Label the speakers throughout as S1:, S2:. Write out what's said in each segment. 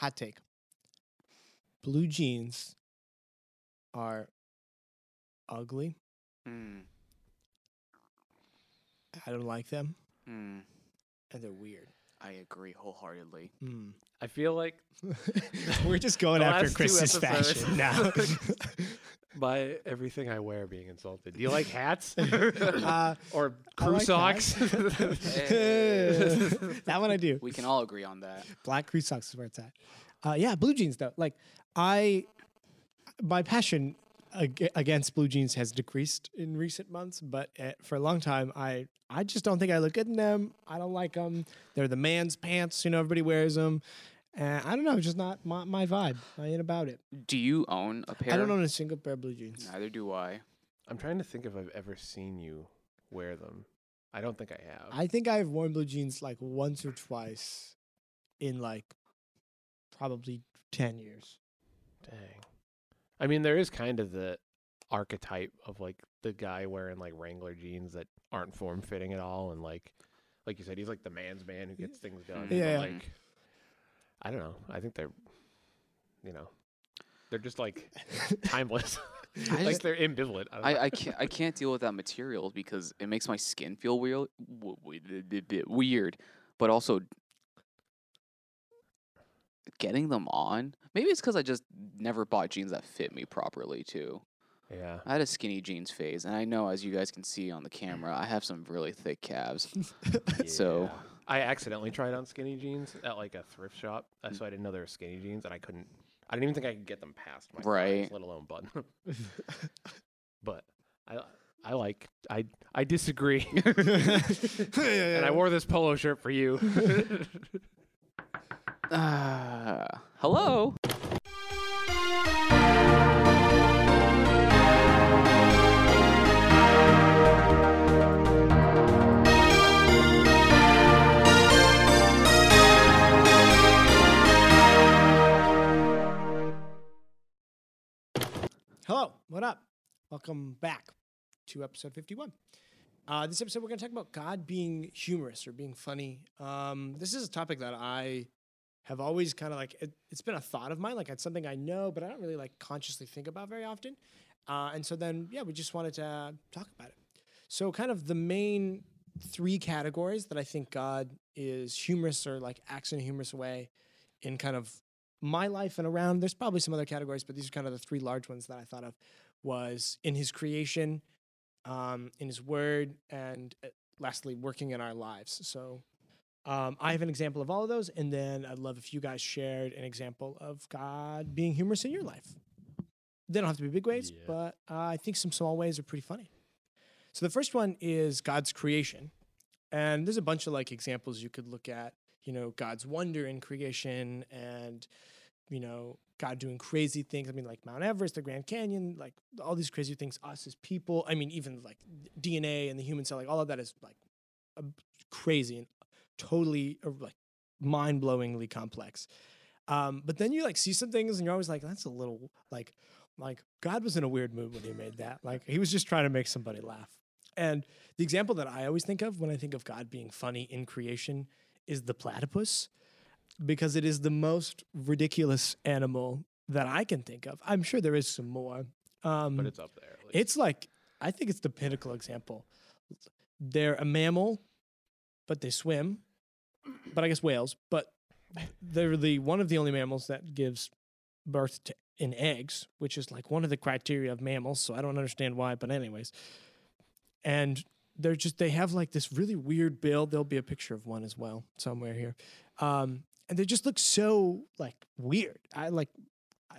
S1: hot take. Blue jeans are ugly.
S2: Mm,
S1: I don't like them,
S2: mm,
S1: and they're weird.
S2: I agree wholeheartedly.
S1: Mm.
S3: I feel like
S1: We're just going after Chris's fashion now.
S3: by everything I wear being insulted. Do you like hats
S1: Uh,
S3: or crew
S1: like
S3: socks?
S1: that one I do.
S2: We can all agree on that.
S1: Black crew socks is where it's at. Uh, yeah, blue jeans though. Like I, my passion ag- against blue jeans has decreased in recent months, but uh, for a long time, I I just don't think I look good in them. I don't like them. They're the man's pants. You know, everybody wears them. And I don't know, it's just not my, my vibe. I ain't about it.
S2: Do you own a pair?
S1: I don't own a single pair of blue jeans.
S2: Neither do I.
S3: I'm trying to think if I've ever seen you wear them. I don't think I have.
S1: I think I've worn blue jeans like once or twice in like probably 10 years.
S3: Dang. I mean, there is kind of the archetype of like the guy wearing like Wrangler jeans that aren't form fitting at all, and like, like you said, he's like the man's man who gets things done. but,
S1: Yeah.
S3: Like, I don't know. I think they're, you know, they're just like timeless.
S2: I
S3: like
S2: just-
S3: they're ambivalent. I.
S2: I, I can't I can't deal with that material because it makes my skin feel weird, weird, but also getting them on. Maybe it's because I just never bought jeans that fit me properly too.
S3: yeah.
S2: I had a skinny jeans phase, and I know as you guys can see on the camera, I have some really thick calves. So-
S3: Yeah. I accidentally tried on skinny jeans at like a thrift shop, uh, so I didn't know they were skinny jeans, and I couldn't. I didn't even think I could get them past my thighs, let alone button. 'em. but I, I like. I, I disagree, and I wore this polo shirt for you.
S2: Ah, hello.
S1: Hello, what up? Welcome back to episode 51. Uh, this episode, we're going to talk about God being humorous or being funny. Um, this is a topic that I have always kind of like, it, it's been a thought of mine. Like, it's something I know, but I don't really like consciously think about very often. Uh, and so then, yeah, we just wanted to talk about it. So, kind of the main three categories that I think God is humorous or like acts in a humorous way in kind of my life and around. There's probably some other categories, but these are kind of the three large ones that I thought of. Was in His creation, um, in His Word, and uh, lastly, working in our lives. So. Um, I have an example of all of those, and then I'd love if you guys shared an example of God being humorous in your life. They don't have to be big ways,
S3: Yeah.
S1: but uh, I think some small ways are pretty funny. So the first one is God's creation. And there's a bunch of like examples you could look at, you know, God's wonder in creation and, you know, God doing crazy things. I mean, like Mount Everest, the Grand Canyon, like all these crazy things, us as people. I mean, even like DNA and the human cell, like all of that is like crazy and totally uh, like mind blowingly complex. Um, but then you like see some things and you're always like, that's a little like, like God was in a weird mood when he made that. Like he was just trying to make somebody laugh. And the example that I always think of when I think of God being funny in creation is the platypus, because it is the most ridiculous animal that I can think of. I'm sure there is some more. Um,
S3: but it's up there.
S1: it's like I think it's the pinnacle example. They're a mammal, but they swim. But I guess whales. But they're the one of the only mammals that gives birth to in eggs, which is like one of the criteria of mammals. So I don't understand why, but anyways. And they're just they have like this really weird build. There'll be a picture of one as well somewhere here. Um, and they just look so like weird. I like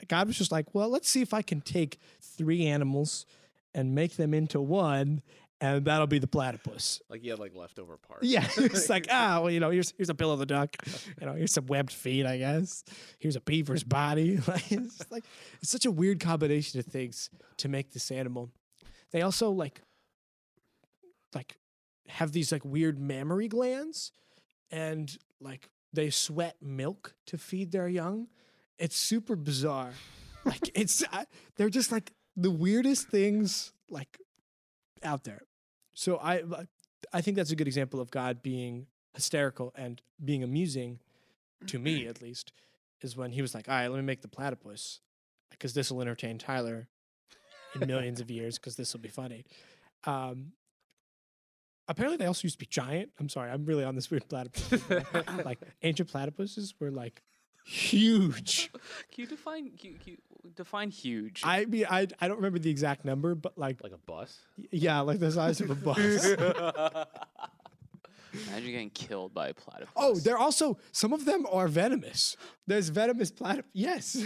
S1: God was just like, well, let's see if I can take three animals and make them into one, and that'll be the platypus.
S3: like you had like leftover parts.
S1: Yeah, it's like, ah, well, you know, here's here's a bill of the duck, you know, here's some webbed feet, I guess. Here's a beaver's body. Like, it's just like it's such a weird combination of things to make this animal. They also like like have these like weird mammary glands, and like they sweat milk to feed their young. It's super bizarre. like it's they're just like the weirdest things like out there. So I I think that's a good example of God being hysterical and being amusing to me at least is when he was like, "All right, let me make the platypus because this will entertain Tyler in millions of years because this will be funny." Um, apparently, they also used to be giant. I'm sorry, I'm really on this weird platypus. like ancient platypuses were like huge.
S2: Can you define can you, can you define huge?
S1: I mean, I I don't remember the exact number, but like
S3: Like a bus.
S1: yeah, like the size of a bus.
S2: Imagine getting killed by a platypus.
S1: oh, they're also some of them are venomous. There's venomous platypus. Yes.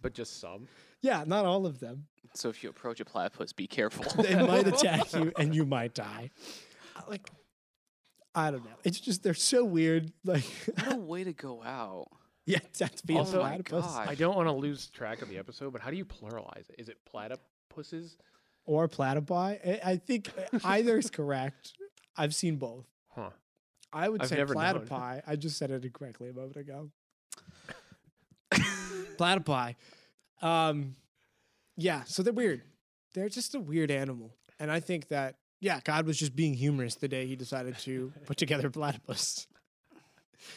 S3: But just some.
S1: Yeah, not all of them.
S2: so if you approach a platypus, be careful.
S1: They might attack you and you might die. Uh, Like I don't know. It's just they're so weird. Like
S2: what a way to go out.
S1: yeah, that's being
S3: Also,
S1: a platypus
S2: God.
S3: I don't want to lose track of the episode, but how do you pluralize it? Is it platypuses?
S1: or platypi. I, I think either is correct. I've seen both.
S3: Huh.
S1: I would
S3: I've
S1: say
S3: never known.
S1: platypi. I just said it incorrectly a moment ago. platypi. Um, yeah, so they're weird. They're just a weird animal. And I think that, yeah, God was just being humorous the day he decided to put together platypus.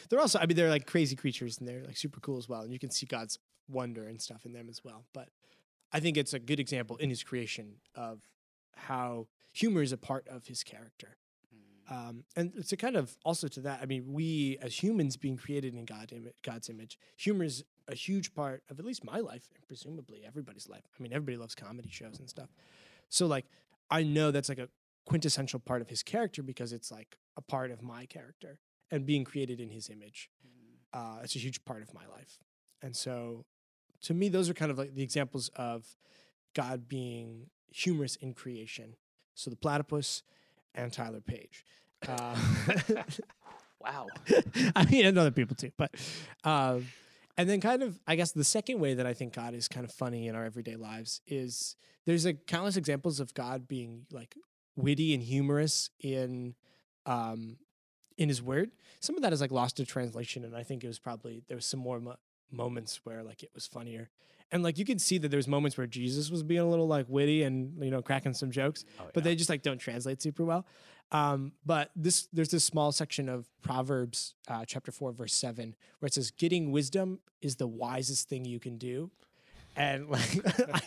S1: They're also, I mean, they're like crazy creatures and they're like super cool as well. And you can see God's wonder and stuff in them as well. But I think it's a good example in his creation of how humor is a part of his character. Um, and it's a kind of also to that. I mean, we as humans being created in God God's image, humor is a huge part of at least my life and presumably everybody's life. I mean, everybody loves comedy shows and stuff. So like, I know that's like a quintessential part of his character because it's like a part of my character and being created in his image. Uh, it's a huge part of my life. And so, to me, those are kind of like the examples of God being humorous in creation. So the platypus and Tyler Page. Uh,
S2: Wow.
S1: I mean, and other people too, but um, and then kind of, I guess the second way that I think God is kind of funny in our everyday lives is there's a countless examples of God being like witty and humorous in um, in His Word. Some of that is like lost to translation, and I think it was probably there was some more mo- moments where like it was funnier. And like you can see that there's moments where Jesus was being a little like witty and you know cracking some jokes,
S3: Oh,
S1: but they just like don't translate super well. Um, but this there's this small section of Proverbs uh, chapter four verse seven where it says, "Getting wisdom is the wisest thing you can do," and like I,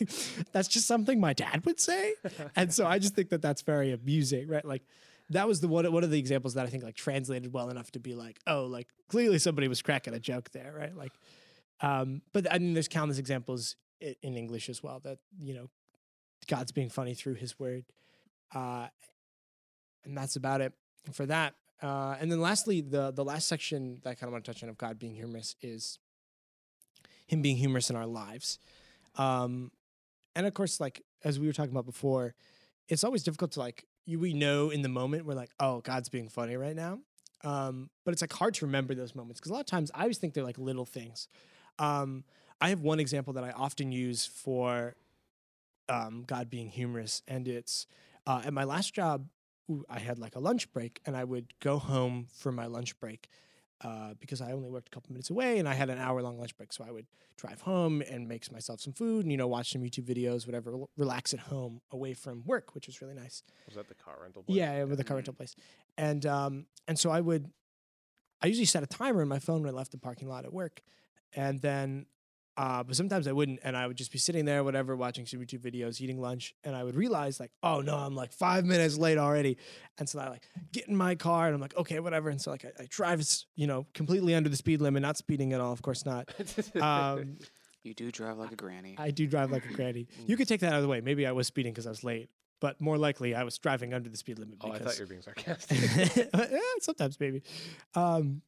S1: that's just something my dad would say, and so I just think that that's very amusing, right? Like that was the one one of the examples that I think like translated well enough to be like, oh, like clearly somebody was cracking a joke there, right? Like, um, but I mean, there's countless examples in English as well that you know God's being funny through His Word. Uh, and that's about it for that. Uh, and then lastly, the the last section that I kind of want to touch on of God being humorous is Him being humorous in our lives. Um, and of course, like as we were talking about before, it's always difficult to like you we know in the moment we're like, oh, God's being funny right now. Um, but it's like hard to remember those moments because a lot of times I always think they're like little things. Um, I have one example that I often use for um, God being humorous, and it's uh, at my last job. I had like a lunch break, and I would go home for my lunch break uh, because I only worked a couple minutes away, and I had an hour long lunch break. So I would drive home and make myself some food, and you know, watch some YouTube videos, whatever, rel- relax at home away from work, which was really nice.
S3: Was that the car rental? place?
S1: Yeah, with the car rental place, and um, and so I would, I usually set a timer in my phone when I left the parking lot at work, and then, uh, but sometimes I wouldn't, and I would just be sitting there, whatever, watching some YouTube videos, eating lunch, and I would realize like, oh no, I'm like five minutes late already, and so I like get in my car, and I'm like, okay, whatever, and so like I, I drive, you know, completely under the speed limit, not speeding at all, of course not. Um,
S2: You do drive like a granny.
S1: I do drive like a granny. You could take that out of the way. Maybe I was speeding because I was late, but more likely I was driving under the speed limit.
S3: oh, I
S1: because
S3: thought you were being sarcastic.
S1: yeah, sometimes maybe. Um,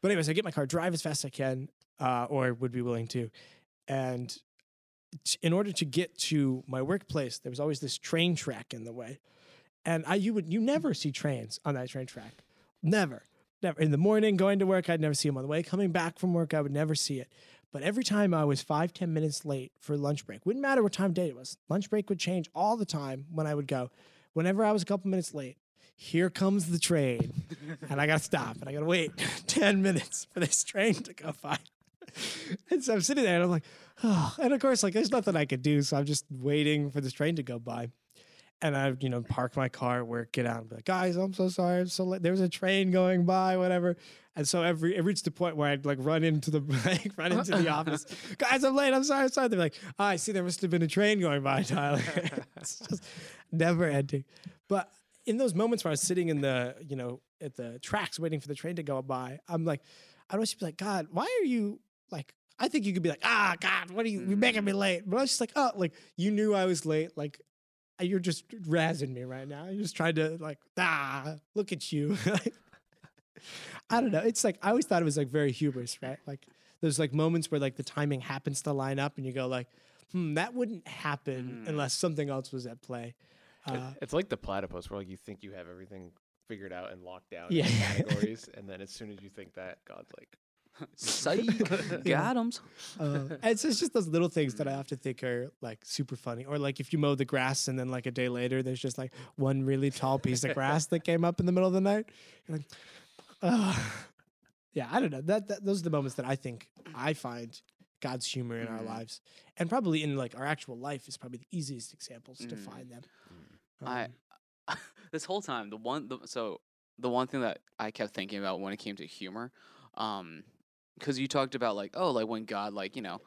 S1: but anyways, I get my car, drive as fast as I can, uh, or would be willing to, and t- in order to get to my workplace, there was always this train track in the way, and I you would you never see trains on that train track, never, never. In the morning, going to work, I'd never see them on the way. Coming back from work, I would never see it. But every time I was five, ten minutes late for lunch break, wouldn't matter what time of day it was. Lunch break would change all the time when I would go. Whenever I was a couple minutes late, here comes the train. and I gotta stop and I gotta wait 10 minutes for this train to go by. and so I'm sitting there and I'm like, oh. and of course, like there's nothing I could do. So I'm just waiting for this train to go by. and I've, you know, park my car work, get out, and be like, guys, I'm so sorry, I'm so late. There was a train going by, whatever. And so every it reached the point where I'd like run into the like run into the office, guys, I'm late. I'm sorry, I'm sorry. They're like, oh, I see, there must have been a train going by, Tyler. it's just never ending. But in those moments where I was sitting in the, you know, at the tracks waiting for the train to go by, I'm like, I'd always be like, God, why are you like? I think you could be like, ah, God, what are you? You're making me late. But I was just like, oh, like you knew I was late. Like uh, you're just razzing me right now. You're just trying to like, ah, look at you. I don't know. It's like I always thought it was like very humorous, right? Like there's like moments where like the timing happens to line up, and you go like, hmm, that wouldn't happen
S2: Mm.
S1: unless something else was at play.
S3: It-
S1: Uh,
S3: it's like the platypus, where like you think you have everything figured out and locked down
S1: Yeah.
S3: in categories, and then as soon as you think that, God's like,
S2: Psych,
S1: Yeah.
S2: got 'em.
S1: uh, it's, it's just those little things that I have to think are like super funny. Or like if you mow the grass and then like a day later, there's just like one really tall piece of grass that came up in the middle of the night. You're like, oh. yeah, I don't know. That, that those are the moments that I think I find God's humor in our
S2: Mhm.
S1: lives, and probably in like our actual life is probably the easiest examples to
S2: Mm.
S1: find them.
S2: I
S1: Um,
S2: this whole time the one the, so the one thing that I kept thinking about when it came to humor, um, because you talked about like oh like when God like you know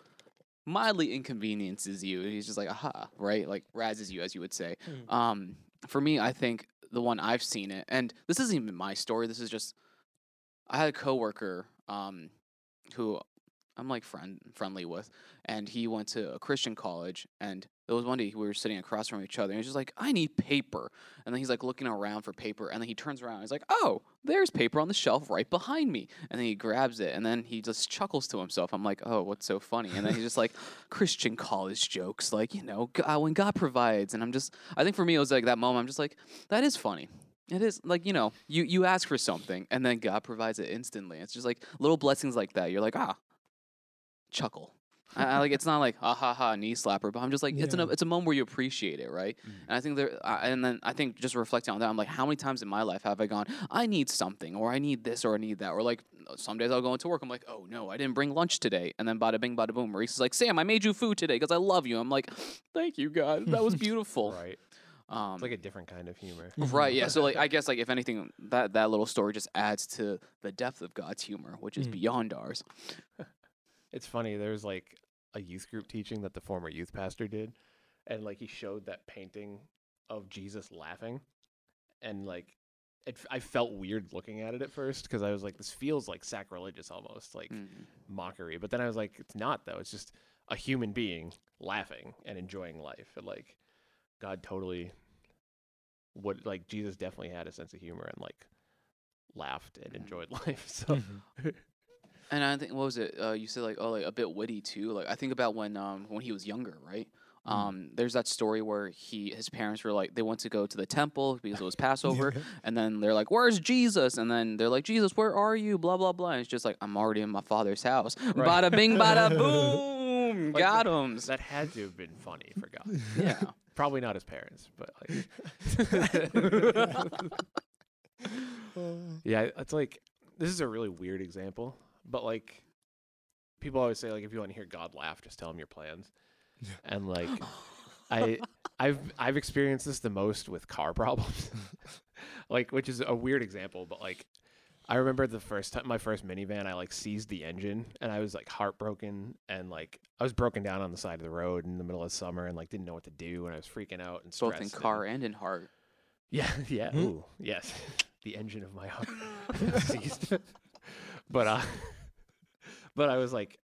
S2: mildly inconveniences you, he's just like aha right like razzes you as you would say.
S1: Mm.
S2: Um, for me, I think the one I've seen it, and this isn't even my story. This is just I had a coworker um, who I'm like friend friendly with, and he went to a Christian college. And there was one day we were sitting across from each other, and he's just like, "I need paper," and then he's like looking around for paper, and then he turns around, and he's like, "Oh, there's paper on the shelf right behind me," and then he grabs it, and then he just chuckles to himself. I'm like, "Oh, what's so funny?" And then he's just like, "Christian college jokes, like you know, God, when God provides," and I'm just, I think for me it was like that moment. I'm just like, that is funny. It is like you know, you you ask for something and then God provides it instantly. It's just like little blessings like that. You're like ah, chuckle. I, I like it's not like ah ha ha knee slapper, but I'm just like it's an, it's a moment where you appreciate it, right?
S3: Mhm.
S2: And I think there, I and then I think just reflecting on that, I'm like, how many times in my life have I gone, I need something, or I need this, or I need that, or like some days I'll go into work, I'm like, oh no, I didn't bring lunch today, and then bada bing, bada boom, Maurice is like, Sam, I made you food today because I love you. I'm like, thank you, God, that was beautiful.
S3: right.
S2: Um,
S3: It's like a different kind of humor.
S2: Right. Yeah. So like, I guess like if anything, that that little story just adds to the depth of God's humor, which is
S1: Mhm.
S2: beyond ours.
S3: It's funny. There's like a youth group teaching that the former youth pastor did, and like he showed that painting of Jesus laughing, and like it, I felt weird looking at it at first because I was like, this feels like sacrilegious almost, like
S2: Mm.
S3: mockery. But then I was like, it's not though. It's just a human being laughing and enjoying life, and like God totally would like Jesus definitely had a sense of humor and like laughed and
S2: Mhm.
S3: enjoyed life. So
S1: Mhm.
S2: And I think what was it? Uh, you said like oh like a bit witty too. Like I think about when um when he was younger, right?
S1: Mm.
S2: Um, there's that story where he his parents were like they went to go to the temple because it was Passover, and then they're like, "Where's Jesus?" And then they're like, "Jesus, where are you?" Blah blah blah. And it's just like I'm already in my father's house.
S3: Right.
S2: Bada bing, bada boom,
S3: Like
S2: got him.
S3: that had to have been funny for God.
S2: Yeah.
S3: Probably not his parents, but like Yeah, it's like this is a really weird example, but like people always say like if you want to hear God laugh, just tell him your plans. And like I I've I've experienced this the most with car problems. like which is a weird example, but like I remember the first time my first minivan I like seized the engine and I was like heartbroken and like I was broken down on the side of the road in the middle of summer and like didn't know what to do and I was freaking out and stressed.
S2: Both in
S3: stressed
S2: car
S3: and,
S2: and in heart.
S3: yeah, yeah.
S1: Hmm.
S3: Ooh, yes. the engine of my heart seized. but uh but I was like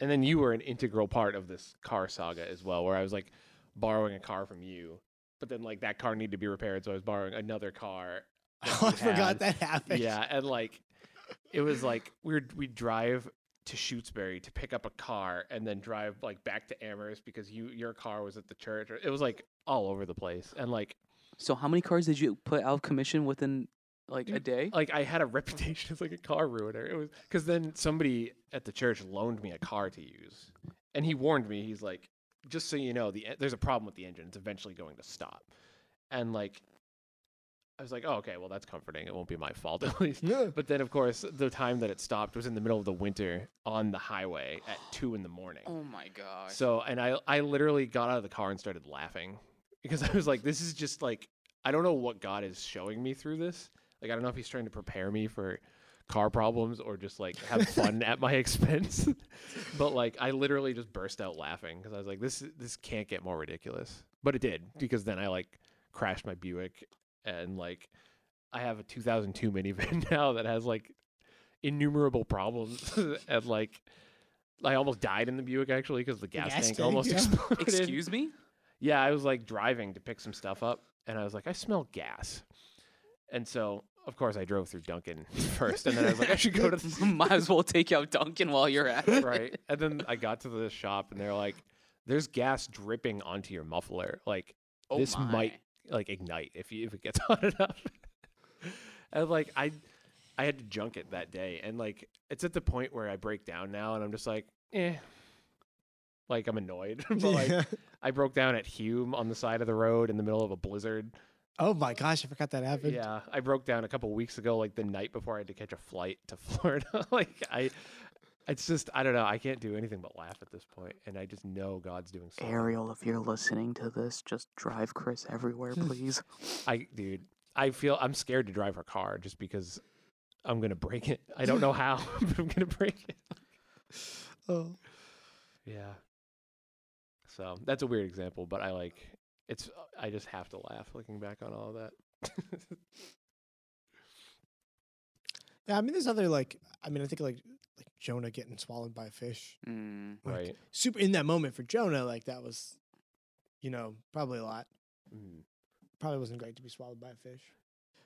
S3: and then you were an integral part of this car saga as well, where I was like borrowing a car from you, but then like that car needed to be repaired, so I was borrowing another car.
S1: Oh, I forgot
S3: had.
S1: that happened.
S3: Yeah, and like it was like we'd we drive to Shutesbury to pick up a car and then drive like back to Amherst because you your car was at the church. It was like all over the place. And like
S2: So how many cars did you put out of commission within like a
S3: mm.
S2: day?
S3: like I had a reputation as like a car ruiner. It was because then somebody at the church loaned me a car to use, and he warned me. He's like, "Just so you know, the there's a problem with the engine. It's eventually going to stop." And like, I was like, "Oh, okay. Well, that's comforting. It won't be my fault at least."
S1: Yeah.
S3: But then, of course, the time that it stopped was in the middle of the winter on the highway at two in the morning.
S2: Oh my god!
S3: So, and I, I literally got out of the car and started laughing, because I was like, this is just like I don't know what God is showing me through this. Like I don't know if He's trying to prepare me for car problems or just like have fun at my expense. but like I literally just burst out laughing because I was like, this this can't get more ridiculous. But it did because then I like crashed my Buick and like I have a 2002 minivan now that has like innumerable problems and like I almost died in the Buick actually because the gas,
S1: gas
S3: tank,
S1: tank,
S3: almost
S1: yeah.
S3: exploded.
S2: Excuse me?
S3: Yeah, I was like driving to pick some stuff up, and I was like, I smell gas, and so of course I drove through Dunkin' first, and then I was like, I should go to the
S2: Might as well take out Dunkin' while you're at it.
S3: right, and then I got to the shop, and they're like, "There's gas dripping onto your muffler, like
S2: Oh
S3: this
S2: my.
S3: might like ignite if you if it gets hot enough." and like I, I had to junk it that day, and like it's at the point where I break down now, and I'm just like, eh. Like I'm annoyed, but like
S1: Yeah.
S3: I broke down at Hume on the side of the road in the middle of a blizzard.
S1: Oh my gosh, I forgot that happened.
S3: Yeah, I broke down a couple weeks ago, like the night before I had to catch a flight to Florida. like I, it's just I don't know. I can't do anything but laugh at this point, and I just know God's doing something.
S2: Ariel, if you're listening to this, just drive Chris everywhere, please.
S3: I, dude, I feel I'm scared to drive her car just because I'm gonna break it. I don't know how, but I'm gonna break it.
S1: Oh.
S3: Yeah. So that's a weird example, but I like it's. I just have to laugh looking back on all of that.
S1: Yeah, I mean, there's other like, I mean, I think like like Jonah getting swallowed by a fish.
S2: Mm.
S1: Like,
S3: right.
S1: Super in that moment for Jonah, like that was, you know, probably a lot.
S3: Mm.
S1: Probably wasn't great to be swallowed by a fish.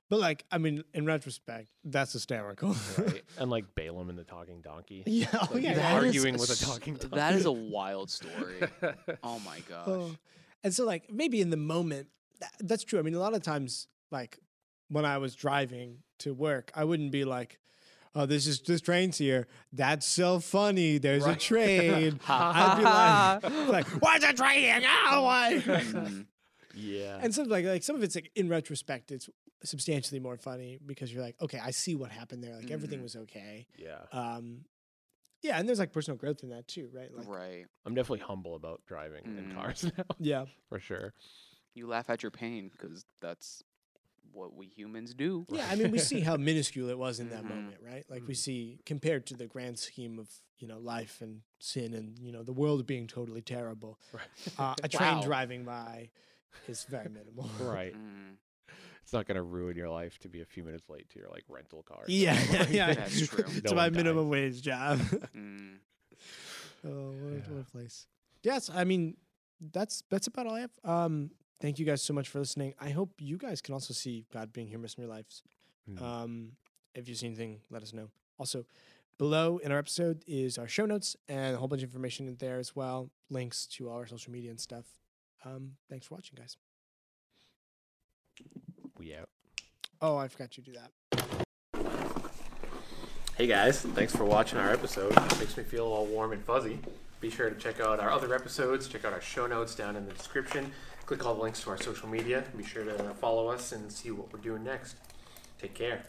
S1: But like, I mean, in retrospect, that's hysterical.
S3: Right. and like Balaam and the talking donkey.
S1: yeah. Oh
S3: Like,
S1: yeah.
S3: he's
S1: yeah.
S2: That is
S3: arguing with a
S2: s-
S3: talking donkey.
S2: That is a wild story. Oh my gosh.
S1: Oh. And so, like, maybe in the moment, tha- that's true. I mean, a lot of times, like, when I was driving to work, I wouldn't be like, "Oh, this is this train's here. That's so funny. There's a train." I'd be like, like, "Why's a train here? Go away!"
S2: Mm.
S3: yeah.
S1: and some like like some of it's like in retrospect, it's substantially more funny because you're like, "Okay, I see what happened there. Like everything
S2: Mhm.
S1: was okay."
S3: yeah.
S1: Um, yeah, and there's like personal growth in that too, right? Like,
S2: right.
S3: I'm definitely humble about driving in
S2: Mm.
S3: cars now,
S1: yeah.
S3: for sure.
S2: You laugh at your pain because that's what we humans do.
S1: Yeah, I mean, we see how minuscule it was in that
S2: Mhm.
S1: moment, right? Like we
S3: Mhm.
S1: see compared to the grand scheme of you know life and sin and you know the world being totally terrible.
S3: Right.
S1: Uh, a train
S3: Wow.
S1: driving by is very minimal.
S3: Right.
S2: Mm.
S3: It's not gonna ruin your life to be a few minutes late to your like rental car. or
S1: Yeah, yeah,
S2: That's true.
S1: it's
S3: No
S1: my
S3: died.
S1: minimum wage job.
S2: Mm.
S1: oh, what, a, what a place. Yes, I mean that's that's about all I have. Um, thank you guys so much for listening. I hope you guys can also see God being humorous in your lives.
S3: Mm.
S1: Um, if you see anything, let us know. Also, below in our episode is our show notes and a whole bunch of information in there as well, links to all our social media and stuff. Um, thanks for watching, guys.
S3: We out.
S1: Oh, I forgot you do that.
S3: Hey guys, thanks for watching our episode. It makes me feel all warm and fuzzy. Be sure to check out our other episodes, check out our show notes down in the description. Click all the links to our social media. Be sure to follow us and see what we're doing next. Take care.